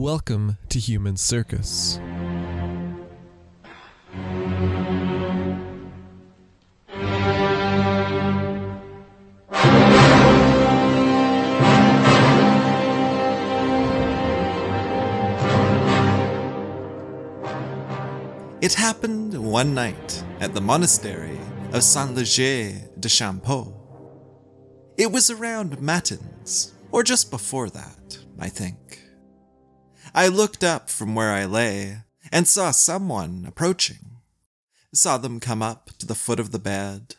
Welcome to Human Circus. It happened one night at the monastery of Saint Leger de Champeau. It was around Matins, or just before that, I think. I looked up from where I lay and saw someone approaching. Saw them come up to the foot of the bed.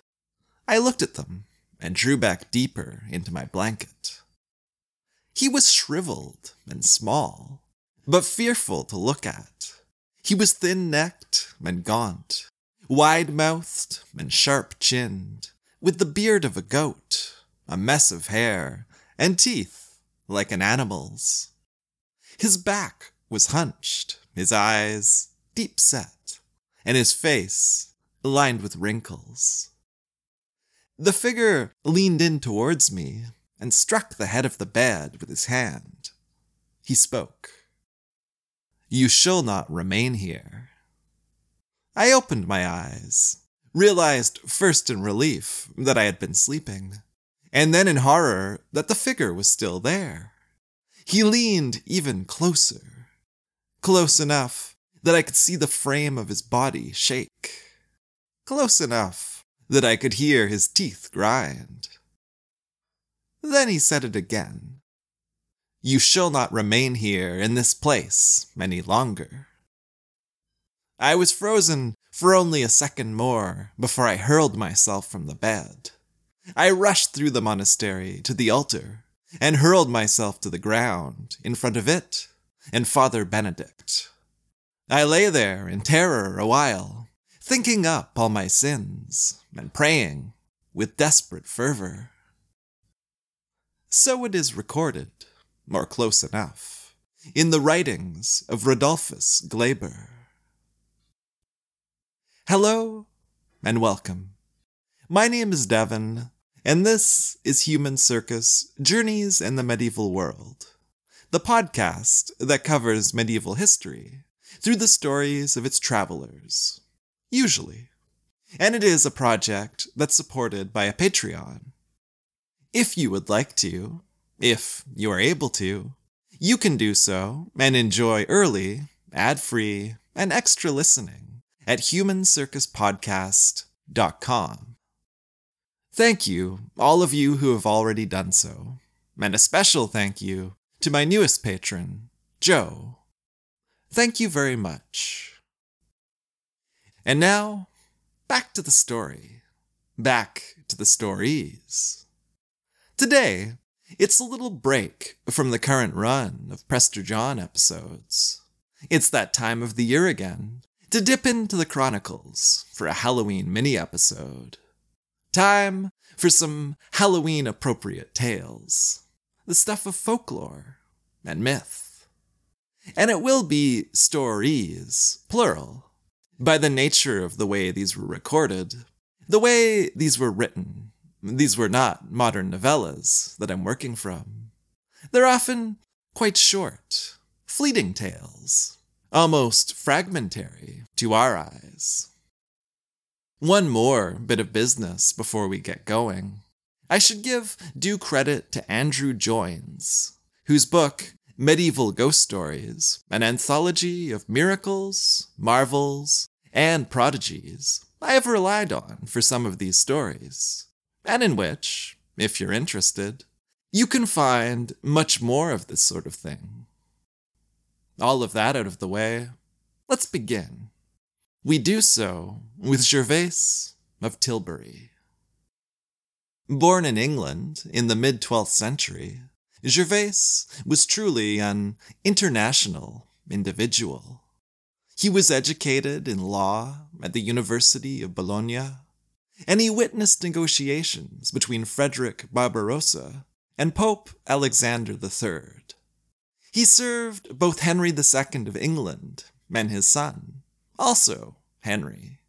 I looked at them and drew back deeper into my blanket. He was shriveled and small, but fearful to look at. He was thin necked and gaunt, wide mouthed and sharp chinned, with the beard of a goat, a mess of hair, and teeth like an animal's. His back was hunched, his eyes deep set, and his face lined with wrinkles. The figure leaned in towards me and struck the head of the bed with his hand. He spoke. You shall not remain here. I opened my eyes, realized first in relief that I had been sleeping, and then in horror that the figure was still there. He leaned even closer, close enough that I could see the frame of his body shake, close enough that I could hear his teeth grind. Then he said it again. You shall not remain here in this place any longer. I was frozen for only a second more before I hurled myself from the bed. I rushed through the monastery to the altar and hurled myself to the ground in front of it and Father Benedict. I lay there in terror a while, thinking up all my sins and praying with desperate fervor. So it is recorded or close enough, in the writings of Rodolphus Glaber. Hello and welcome. My name is Devon, and this is Human Circus Journeys in the Medieval World, the podcast that covers medieval history through the stories of its travelers, usually. And it is a project that's supported by a Patreon. If you would like to, if you are able to, you can do so and enjoy early, ad free, and extra listening at humancircuspodcast.com. Thank you, all of you who have already done so, and a special thank you to my newest patron, Joe. Thank you very much. And now, back to the story. Back to the stories. Today, it's a little break from the current run of Prester John episodes. It's that time of the year again to dip into the Chronicles for a Halloween mini episode. Time for some Halloween appropriate tales, the stuff of folklore and myth. And it will be stories, plural, by the nature of the way these were recorded, the way these were written, these were not modern novellas that I'm working from. They're often quite short, fleeting tales, almost fragmentary to our eyes. One more bit of business before we get going. I should give due credit to Andrew Joynes, whose book, Medieval Ghost Stories, an anthology of miracles, marvels, and prodigies, I have relied on for some of these stories, and in which, if you're interested, you can find much more of this sort of thing. All of that out of the way, let's begin. We do so with Gervase of Tilbury. Born in England in the mid 12th century, Gervase was truly an international individual. He was educated in law at the University of Bologna, and he witnessed negotiations between Frederick Barbarossa and Pope Alexander III. He served both Henry II of England and his son, also Henry,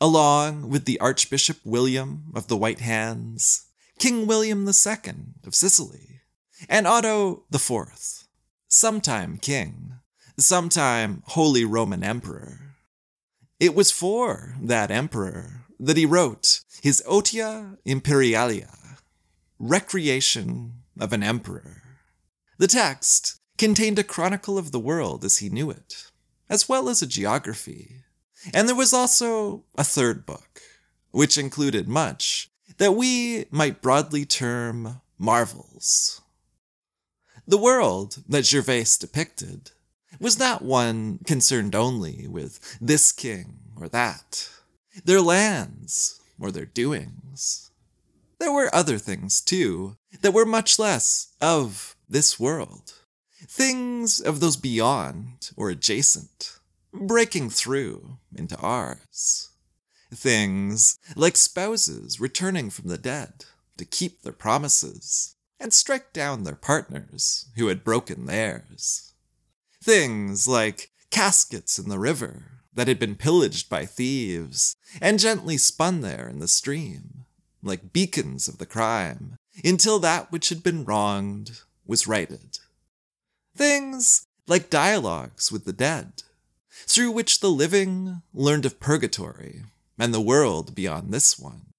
along with the Archbishop William of the White Hands, King William II of Sicily, and Otto IV, sometime king, sometime Holy Roman Emperor. It was for that emperor that he wrote his Otia Imperialia, Recreation of an Emperor. The text contained a chronicle of the world as he knew it, as well as a geography. And there was also a third book, which included much that we might broadly term marvels. The world that Gervase depicted was not one concerned only with this king or that, their lands or their doings. There were other things, too, that were much less of this world. Things of those beyond or adjacent, breaking through into ours. Things like spouses returning from the dead to keep their promises and strike down their partners who had broken theirs. Things like caskets in the river that had been pillaged by thieves and gently spun there in the stream, like beacons of the crime, until that which had been wronged was righted. Things like dialogues with the dead, through which the living learned of purgatory and the world beyond this one.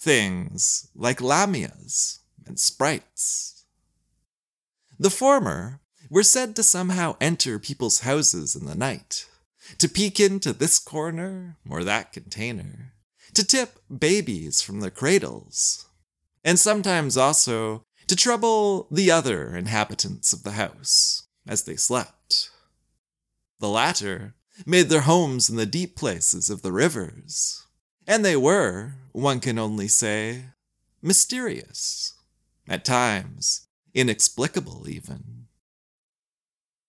Things like lamias and sprites. The former were said to somehow enter people's houses in the night, to peek into this corner or that container, to tip babies from their cradles, and sometimes also to trouble the other inhabitants of the house as they slept. The latter made their homes in the deep places of the rivers, and they were, one can only say, mysterious, at times inexplicable even.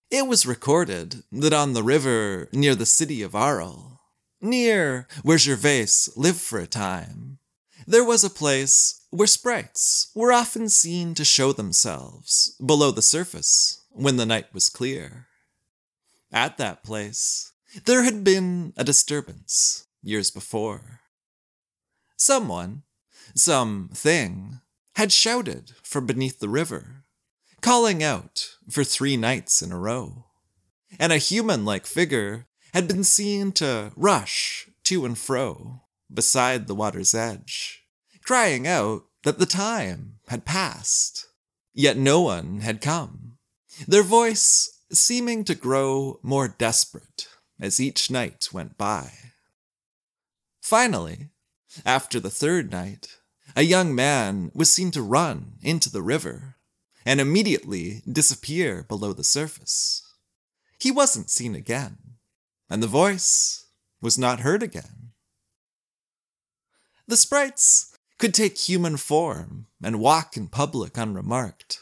It was recorded that on the river near the city of Arles, near where Gervase lived for a time, there was a place where sprites were often seen to show themselves below the surface when the night was clear. At that place, there had been a disturbance years before. Someone, some thing, had shouted from beneath the river calling out for three nights in a row. And a human like figure had been seen to rush to and fro beside the water's edge, crying out that the time had passed, yet no one had come, their voice seeming to grow more desperate as each night went by. Finally, after the third night, a young man was seen to run into the river and immediately disappear below the surface. He wasn't seen again, and the voice was not heard again. The sprites could take human form and walk in public unremarked,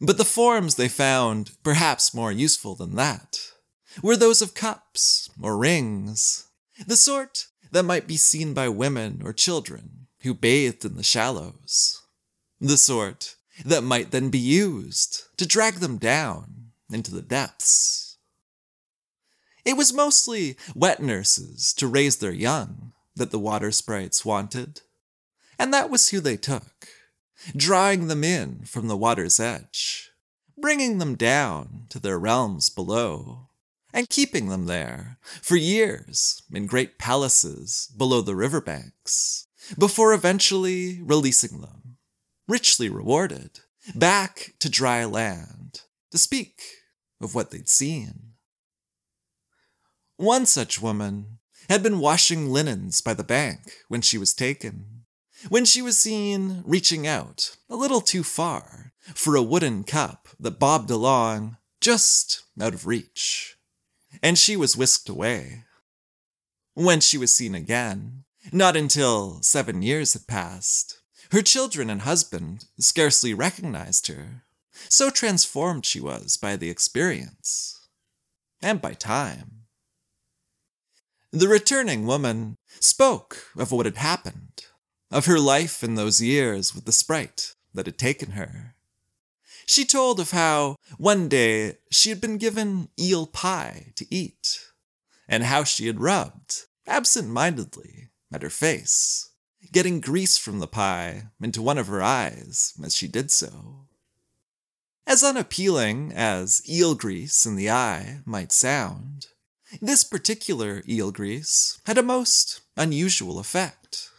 but the forms they found perhaps more useful than that were those of cups or rings, the sort that might be seen by women or children who bathed in the shallows, the sort that might then be used to drag them down into the depths. It was mostly wet nurses to raise their young that the water sprites wanted, and that was who they took, drawing them in from the water's edge, bringing them down to their realms below, and keeping them there for years in great palaces below the riverbanks, before eventually releasing them richly rewarded, back to dry land to speak of what they'd seen. One such woman had been washing linens by the bank when she was taken, when she was seen reaching out a little too far for a wooden cup that bobbed along just out of reach, and she was whisked away. When she was seen again, not until seven years had passed, her children and husband scarcely recognized her, so transformed she was by the experience and by time. The returning woman spoke of what had happened, of her life in those years with the sprite that had taken her. She told of how one day she had been given eel pie to eat, and how she had rubbed, absent mindedly, at her face, getting grease from the pie into one of her eyes as she did so. As unappealing as eel grease in the eye might sound, this particular eel grease had a most unusual effect.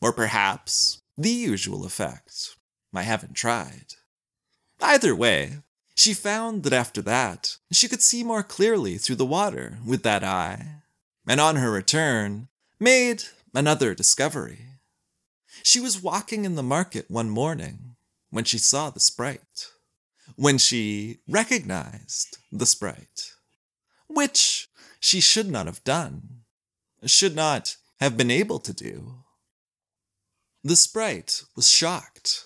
Or perhaps the usual effect. I haven't tried. Either way, she found that after that, she could see more clearly through the water with that eye, and on her return, made another discovery. She was walking in the market one morning when she saw the sprite, when she recognized the sprite, which she should not have done, should not have been able to do. The sprite was shocked,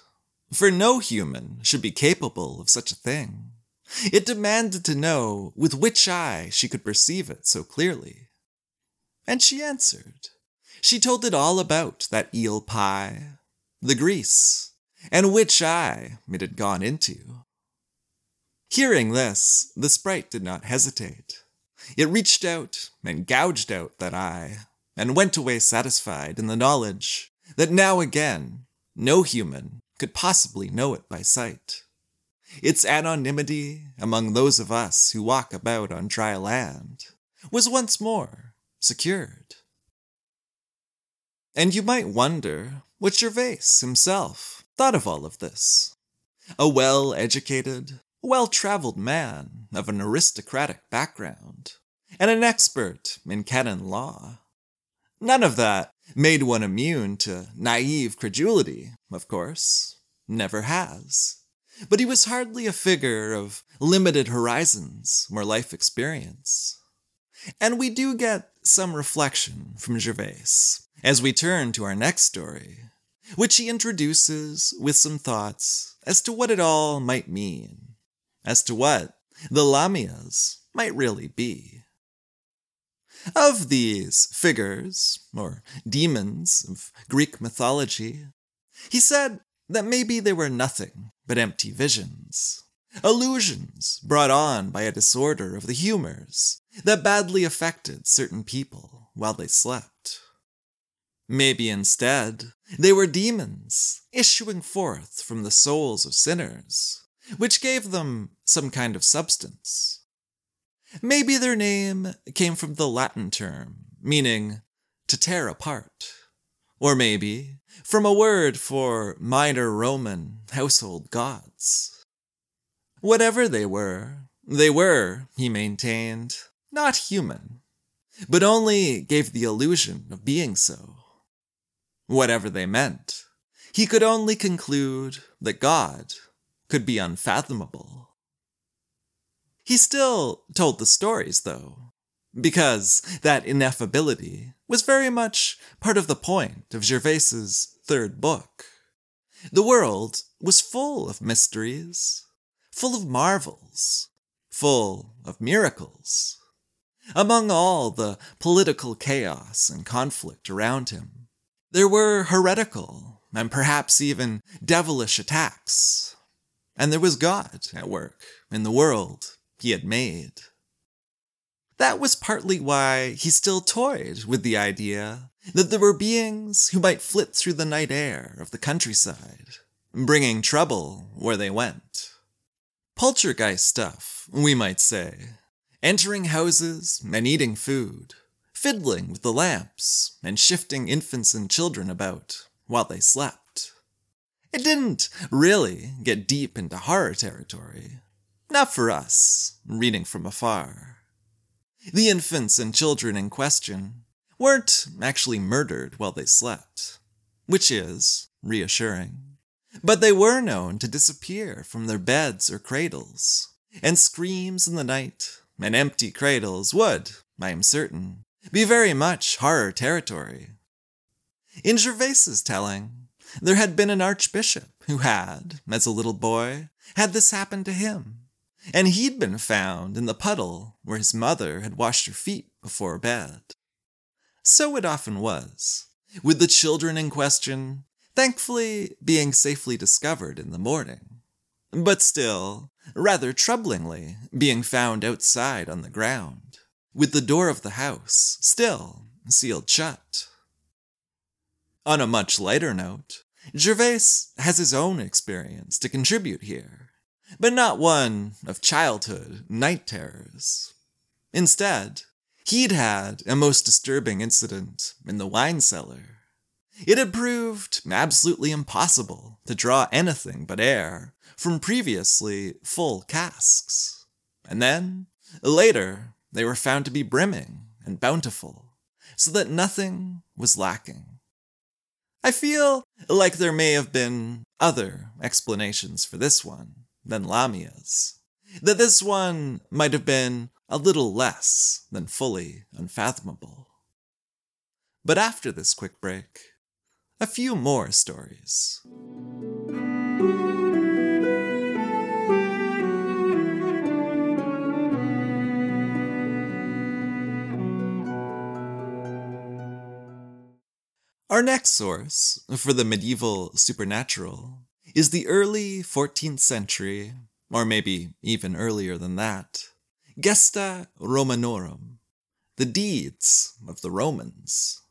for no human should be capable of such a thing. It demanded to know with which eye she could perceive it so clearly. And she answered. She told it all about that eel pie, the grease, and which eye it had gone into. Hearing this, the sprite did not hesitate. It reached out and gouged out that eye, and went away satisfied in the knowledge that now again no human could possibly know it by sight. Its anonymity among those of us who walk about on dry land was once more secured. And you might wonder what Gervase himself thought of all of this. A well educated, well traveled man of an aristocratic background, and an expert in canon law. None of that made one immune to naive credulity, of course. Never has. But he was hardly a figure of limited horizons or life experience. And we do get some reflection from Gervase as we turn to our next story, which he introduces with some thoughts as to what it all might mean, as to what the Lamias might really be. Of these figures, or demons of Greek mythology, he said that maybe they were nothing but empty visions, illusions brought on by a disorder of the humors that badly affected certain people while they slept. Maybe instead, they were demons issuing forth from the souls of sinners, which gave them some kind of substance. Maybe their name came from the Latin term meaning to tear apart, or maybe from a word for minor Roman household gods. Whatever they were, they were, he maintained, not human, but only gave the illusion of being so. Whatever they meant, he could only conclude that God could be unfathomable. He still told the stories, though, because that ineffability was very much part of the point of Gervase's third book. The world was full of mysteries, full of marvels, full of miracles. Among all the political chaos and conflict around him, there were heretical and perhaps even devilish attacks. And there was God at work in the world he had made. That was partly why he still toyed with the idea that there were beings who might flit through the night air of the countryside, bringing trouble where they went. Poltergeist stuff, we might say, entering houses and eating food, fiddling with the lamps and shifting infants and children about while they slept. It didn't really get deep into horror territory, Not for us, reading from afar. The infants and children in question weren't actually murdered while they slept, which is reassuring. But they were known to disappear from their beds or cradles, and screams in the night and empty cradles would, I am certain, be very much horror territory. In Gervase's telling, there had been an archbishop who had, as a little boy, had this happen to him, and he'd been found in the puddle where his mother had washed her feet before bed. So it often was, with the children in question thankfully being safely discovered in the morning, but still, rather troublingly, being found outside on the ground, with the door of the house still sealed shut. On a much lighter note, Gervase has his own experience to contribute here, but not one of childhood night terrors. Instead, he'd had a most disturbing incident in the wine cellar. It had proved absolutely impossible to draw anything but air from previously full casks. And then, later, they were found to be brimming and bountiful, so that nothing was lacking. I feel like there may have been other explanations for this one than Lamia's. That this one might have been a little less than fully unfathomable. But after this quick break, a few more stories. Our next source for the medieval supernatural is the early 14th century, or maybe even earlier than that, Gesta Romanorum, the deeds of the Romans.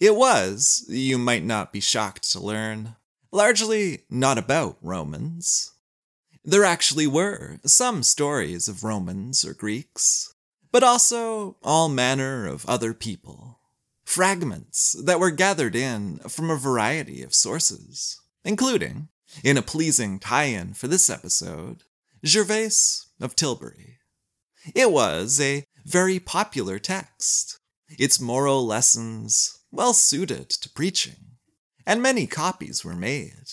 It was, you might not be shocked to learn, largely not about Romans. There actually were some stories of Romans or Greeks, but also all manner of other people fragments that were gathered in from a variety of sources, including, in a pleasing tie in for this episode, Gervase of Tilbury. It was a very popular text, its moral lessons well suited to preaching, and many copies were made.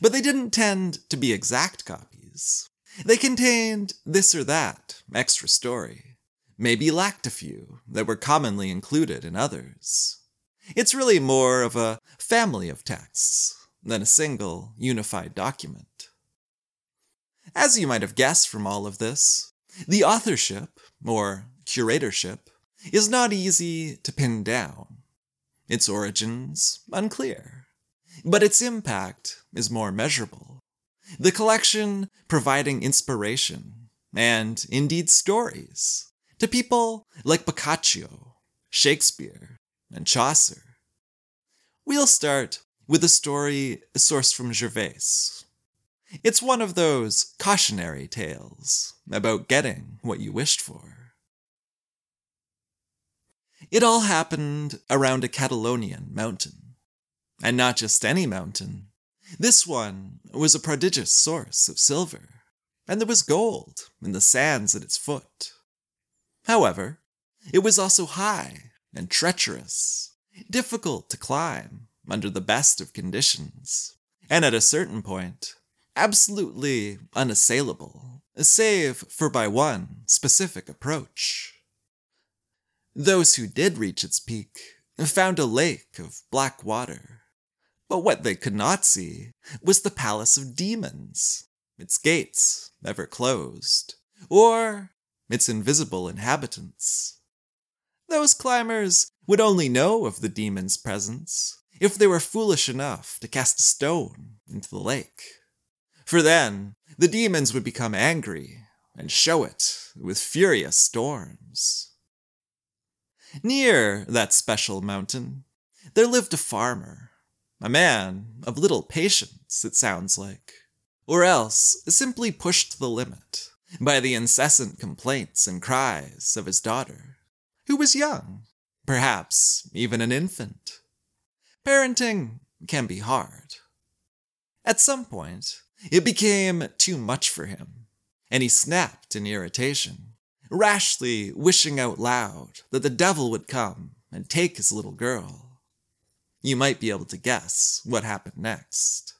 But they didn't tend to be exact copies. They contained this or that extra story maybe lacked a few that were commonly included in others. It's really more of a family of texts than a single unified document. As you might have guessed from all of this, the authorship, or curatorship, is not easy to pin down. Its origins, unclear. But its impact is more measurable. The collection providing inspiration, and indeed stories, to people like Boccaccio, Shakespeare, and Chaucer. We'll start with a story sourced from Gervase. It's one of those cautionary tales about getting what you wished for. It all happened around a Catalonian mountain. And not just any mountain. This one was a prodigious source of silver, and there was gold in the sands at its foot. However, it was also high and treacherous, difficult to climb under the best of conditions, and at a certain point, absolutely unassailable, save for by one specific approach. Those who did reach its peak found a lake of black water, but what they could not see was the palace of demons, its gates never closed, or its invisible inhabitants. Those climbers would only know of the demon's presence if they were foolish enough to cast a stone into the lake. For then, the demons would become angry and show it with furious storms. Near that special mountain, there lived a farmer, a man of little patience, it sounds like, or else simply pushed the limit by the incessant complaints and cries of his daughter, who was young, perhaps even an infant. Parenting can be hard. At some point, it became too much for him, and he snapped in irritation, rashly wishing out loud that the devil would come and take his little girl. You might be able to guess what happened next.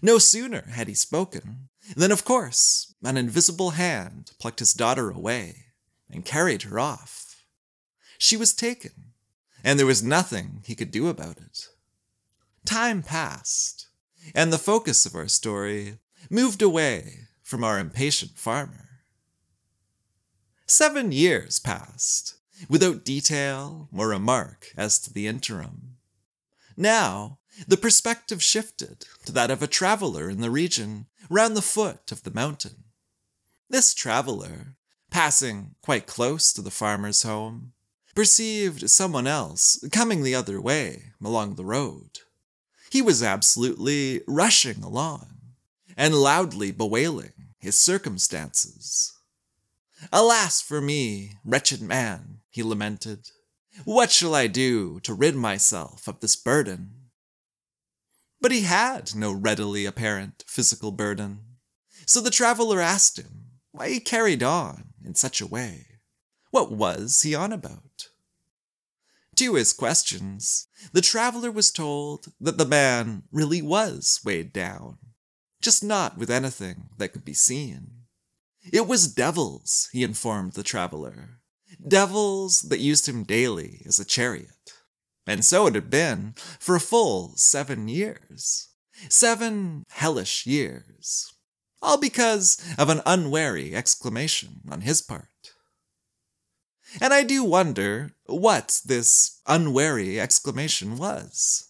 No sooner had he spoken than, of course, an invisible hand plucked his daughter away and carried her off. She was taken, and there was nothing he could do about it. Time passed, and the focus of our story moved away from our impatient farmer. Seven years passed, without detail or remark as to the interim. Now, the perspective shifted to that of a traveler in the region round the foot of the mountain. This traveler, passing quite close to the farmer's home, perceived someone else coming the other way along the road. He was absolutely rushing along and loudly bewailing his circumstances. Alas for me, wretched man, he lamented. What shall I do to rid myself of this burden? But he had no readily apparent physical burden. So the traveler asked him why he carried on in such a way. What was he on about? To his questions, the traveler was told that the man really was weighed down, just not with anything that could be seen. It was devils, he informed the traveler. Devils that used him daily as a chariot. And so it had been for a full seven years. Seven hellish years. All because of an unwary exclamation on his part. And I do wonder what this unwary exclamation was.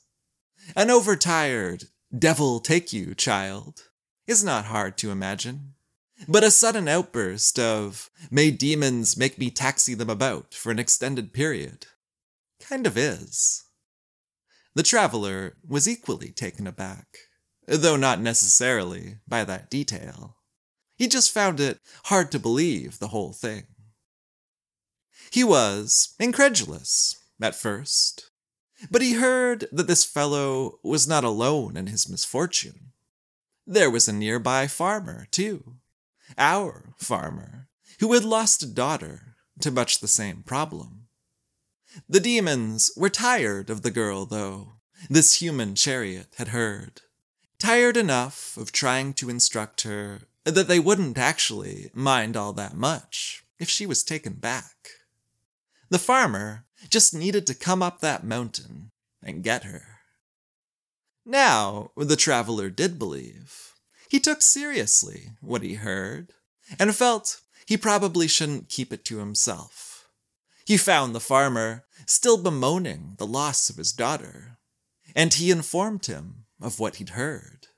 An overtired, devil take you, child, is not hard to imagine. But a sudden outburst of, may demons make me taxi them about for an extended period, kind of is. The traveler was equally taken aback, though not necessarily by that detail. He just found it hard to believe the whole thing. He was incredulous at first, but he heard that this fellow was not alone in his misfortune. There was a nearby farmer, too, our farmer, who had lost a daughter to much the same problem. The demons were tired of the girl, though, this human chariot had heard. Tired enough of trying to instruct her that they wouldn't actually mind all that much if she was taken back. The farmer just needed to come up that mountain and get her. Now, the traveler did believe. He took seriously what he heard and felt he probably shouldn't keep it to himself. He found the farmer still bemoaning the loss of his daughter, and he informed him of what he'd heard,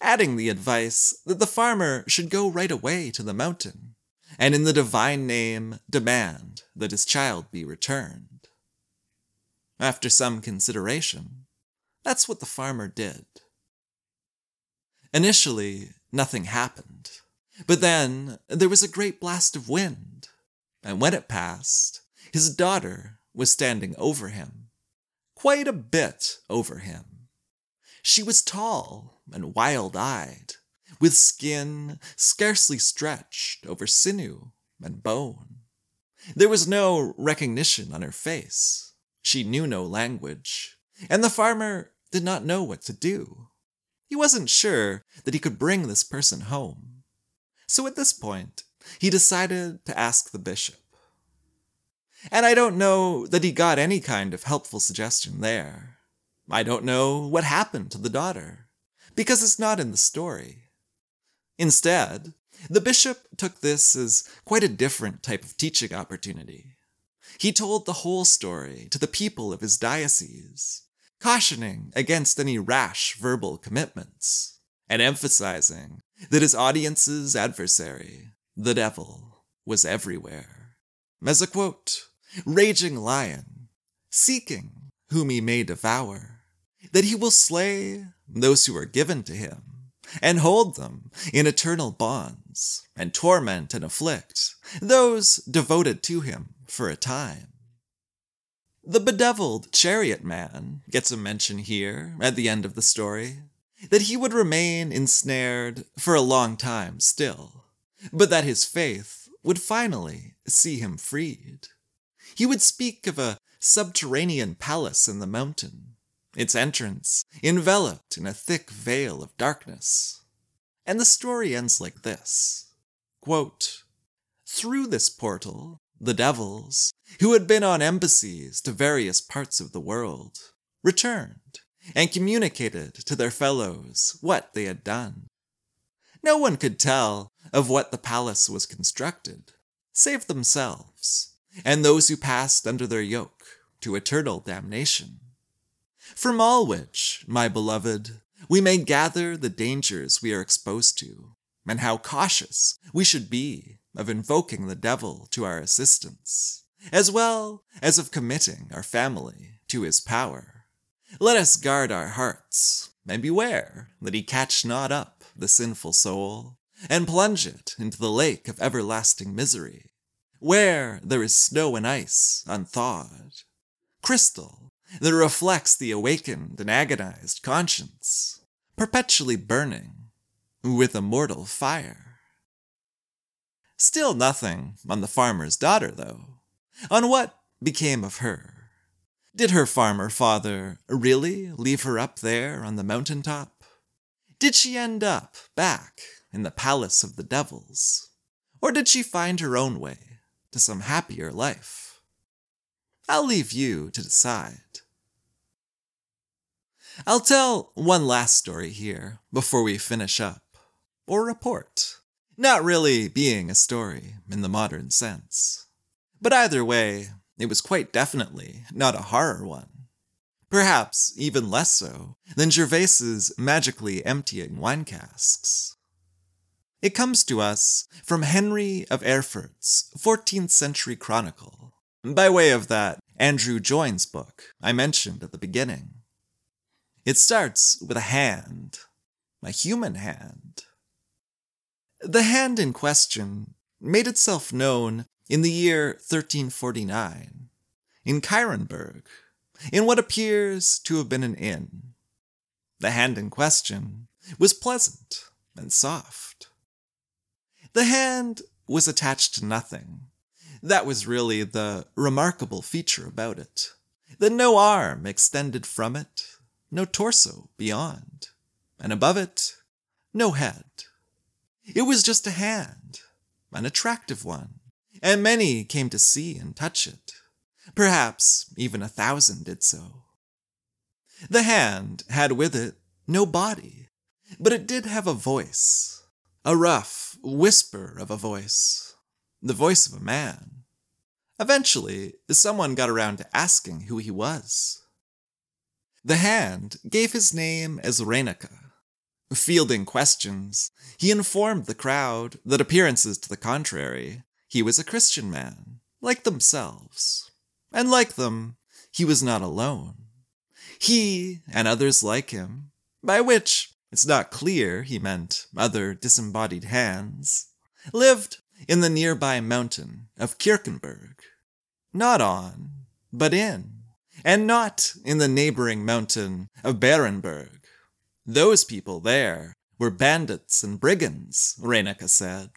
adding the advice that the farmer should go right away to the mountain and in the divine name demand that his child be returned. After some consideration, that's what the farmer did. Initially, nothing happened, but then there was a great blast of wind, and when it passed, his daughter was standing over him, quite a bit over him. She was tall and wild eyed, with skin scarcely stretched over sinew and bone. There was no recognition on her face. She knew no language, and the farmer did not know what to do. He wasn't sure that he could bring this person home. So at this point, he decided to ask the bishop. And I don't know that he got any kind of helpful suggestion there. I don't know what happened to the daughter, because it's not in the story. Instead, the bishop took this as quite a different type of teaching opportunity. He told the whole story to the people of his diocese, cautioning against any rash verbal commitments, and emphasizing that his audience's adversary, the devil, was everywhere. As a quote, raging lion, seeking whom he may devour, that he will slay those who are given to him, and hold them in eternal bonds, and torment and afflict those devoted to him for a time. The bedeviled chariot man gets a mention here at the end of the story, that he would remain ensnared for a long time still, but that his faith would finally see him freed. He would speak of a subterranean palace in the mountain, its entrance enveloped in a thick veil of darkness. And the story ends like this Quote, Through this portal, the devils, who had been on embassies to various parts of the world, returned and communicated to their fellows what they had done. No one could tell of what the palace was constructed, save themselves, and those who passed under their yoke to eternal damnation. From all which, my beloved, we may gather the dangers we are exposed to, and how cautious we should be of invoking the devil to our assistance, as well as of committing our family to his power. Let us guard our hearts, and beware that he catch not up the sinful soul, and plunge it into the lake of everlasting misery, where there is snow and ice unthawed, crystal that reflects the awakened and agonized conscience, perpetually burning with immortal fire. Still nothing on the farmer's daughter, though. On what became of her? Did her farmer father really leave her up there on the mountain top? Did she end up back in the palace of the devils? Or did she find her own way to some happier life? I'll leave you to decide. I'll tell one last story here before we finish up, or report, not really being a story in the modern sense. But either way, it was quite definitely not a horror one. Perhaps even less so than Gervase's magically emptying wine casks. It comes to us from Henry of Erfurt's 14th century chronicle, by way of that Andrew Joynes book I mentioned at the beginning. It starts with a hand, a human hand. The hand in question made itself known in the year 1349 in Keirenberg, in what appears to have been an inn. The hand in question was pleasant and soft. The hand was attached to nothing. That was really the remarkable feature about it, that no arm extended from it, no torso beyond, and above it, no head. It was just a hand, an attractive one, and many came to see and touch it. Perhaps even a thousand did so. The hand had with it no body, but it did have a voice, a rough whisper of a voice, the voice of a man. Eventually, someone got around to asking who he was. The hand gave his name as Reneke. Fielding questions, he informed the crowd that appearances to the contrary, he was a Christian man, like themselves. And like them, he was not alone. He and others like him, by which it's not clear he meant other disembodied hands, lived in the nearby mountain of Kirkenberg. Not on, but in and not in the neighboring mountain of Berenberg. Those people there were bandits and brigands, Reneke said,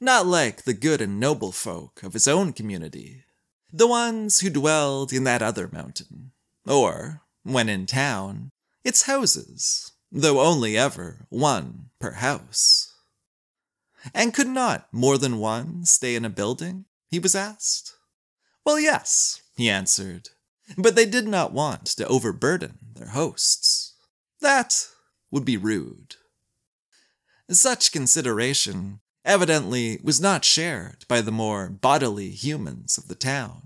not like the good and noble folk of his own community, the ones who dwelled in that other mountain, or, when in town, its houses, though only ever one per house. And could not more than one stay in a building? he was asked. Well, yes, he answered, but they did not want to overburden their hosts. That would be rude. Such consideration evidently was not shared by the more bodily humans of the town.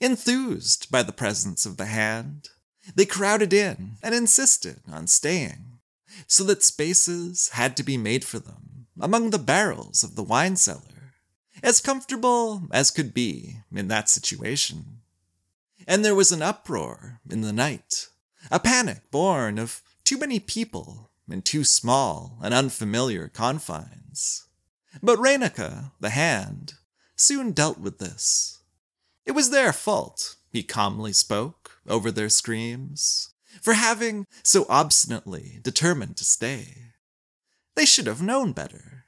Enthused by the presence of the hand, they crowded in and insisted on staying, so that spaces had to be made for them among the barrels of the wine cellar, as comfortable as could be in that situation and there was an uproar in the night, a panic born of too many people in too small and unfamiliar confines. But Reneke, the hand, soon dealt with this. It was their fault, he calmly spoke over their screams, for having so obstinately determined to stay. They should have known better.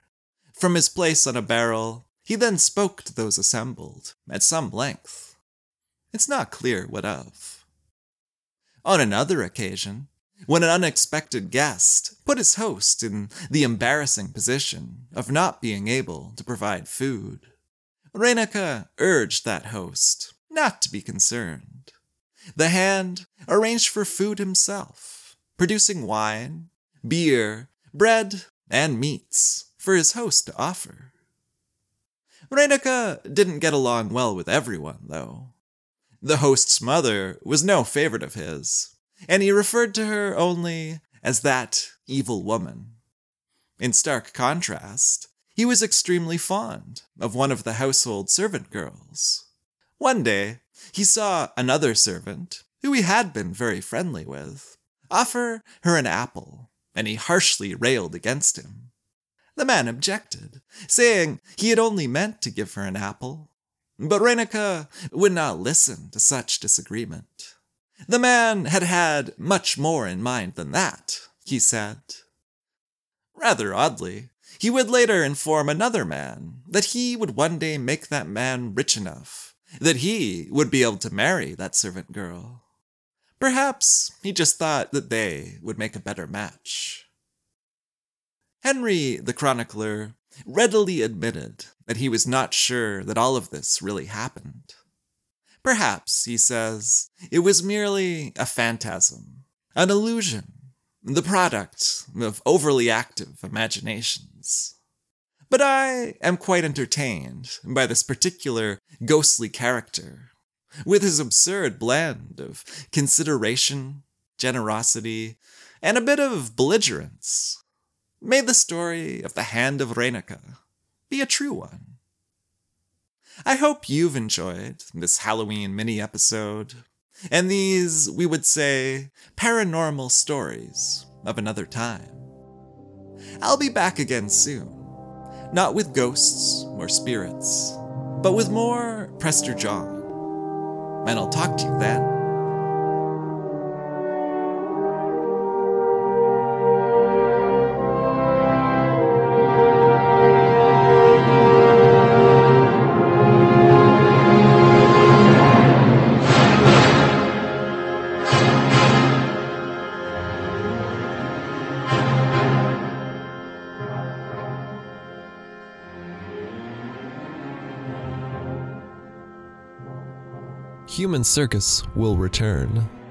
From his place on a barrel, he then spoke to those assembled, at some length. It's not clear what of. On another occasion, when an unexpected guest put his host in the embarrassing position of not being able to provide food, Reineke urged that host not to be concerned. The hand arranged for food himself, producing wine, beer, bread, and meats for his host to offer. Reineke didn't get along well with everyone, though. The host's mother was no favorite of his, and he referred to her only as that evil woman. In stark contrast, he was extremely fond of one of the household servant girls. One day, he saw another servant, who he had been very friendly with, offer her an apple, and he harshly railed against him. The man objected, saying he had only meant to give her an apple. Reineke would not listen to such disagreement. The man had had much more in mind than that, he said. Rather oddly, he would later inform another man that he would one day make that man rich enough that he would be able to marry that servant girl. Perhaps he just thought that they would make a better match. Henry the chronicler readily admitted that he was not sure that all of this really happened. Perhaps, he says, it was merely a phantasm, an illusion, the product of overly active imaginations. But I am quite entertained by this particular ghostly character, with his absurd blend of consideration, generosity, and a bit of belligerence May the story of the Hand of Reineke be a true one. I hope you've enjoyed this Halloween mini episode and these, we would say, paranormal stories of another time. I'll be back again soon, not with ghosts or spirits, but with more Prester John. And I'll talk to you then. Human Circus will return.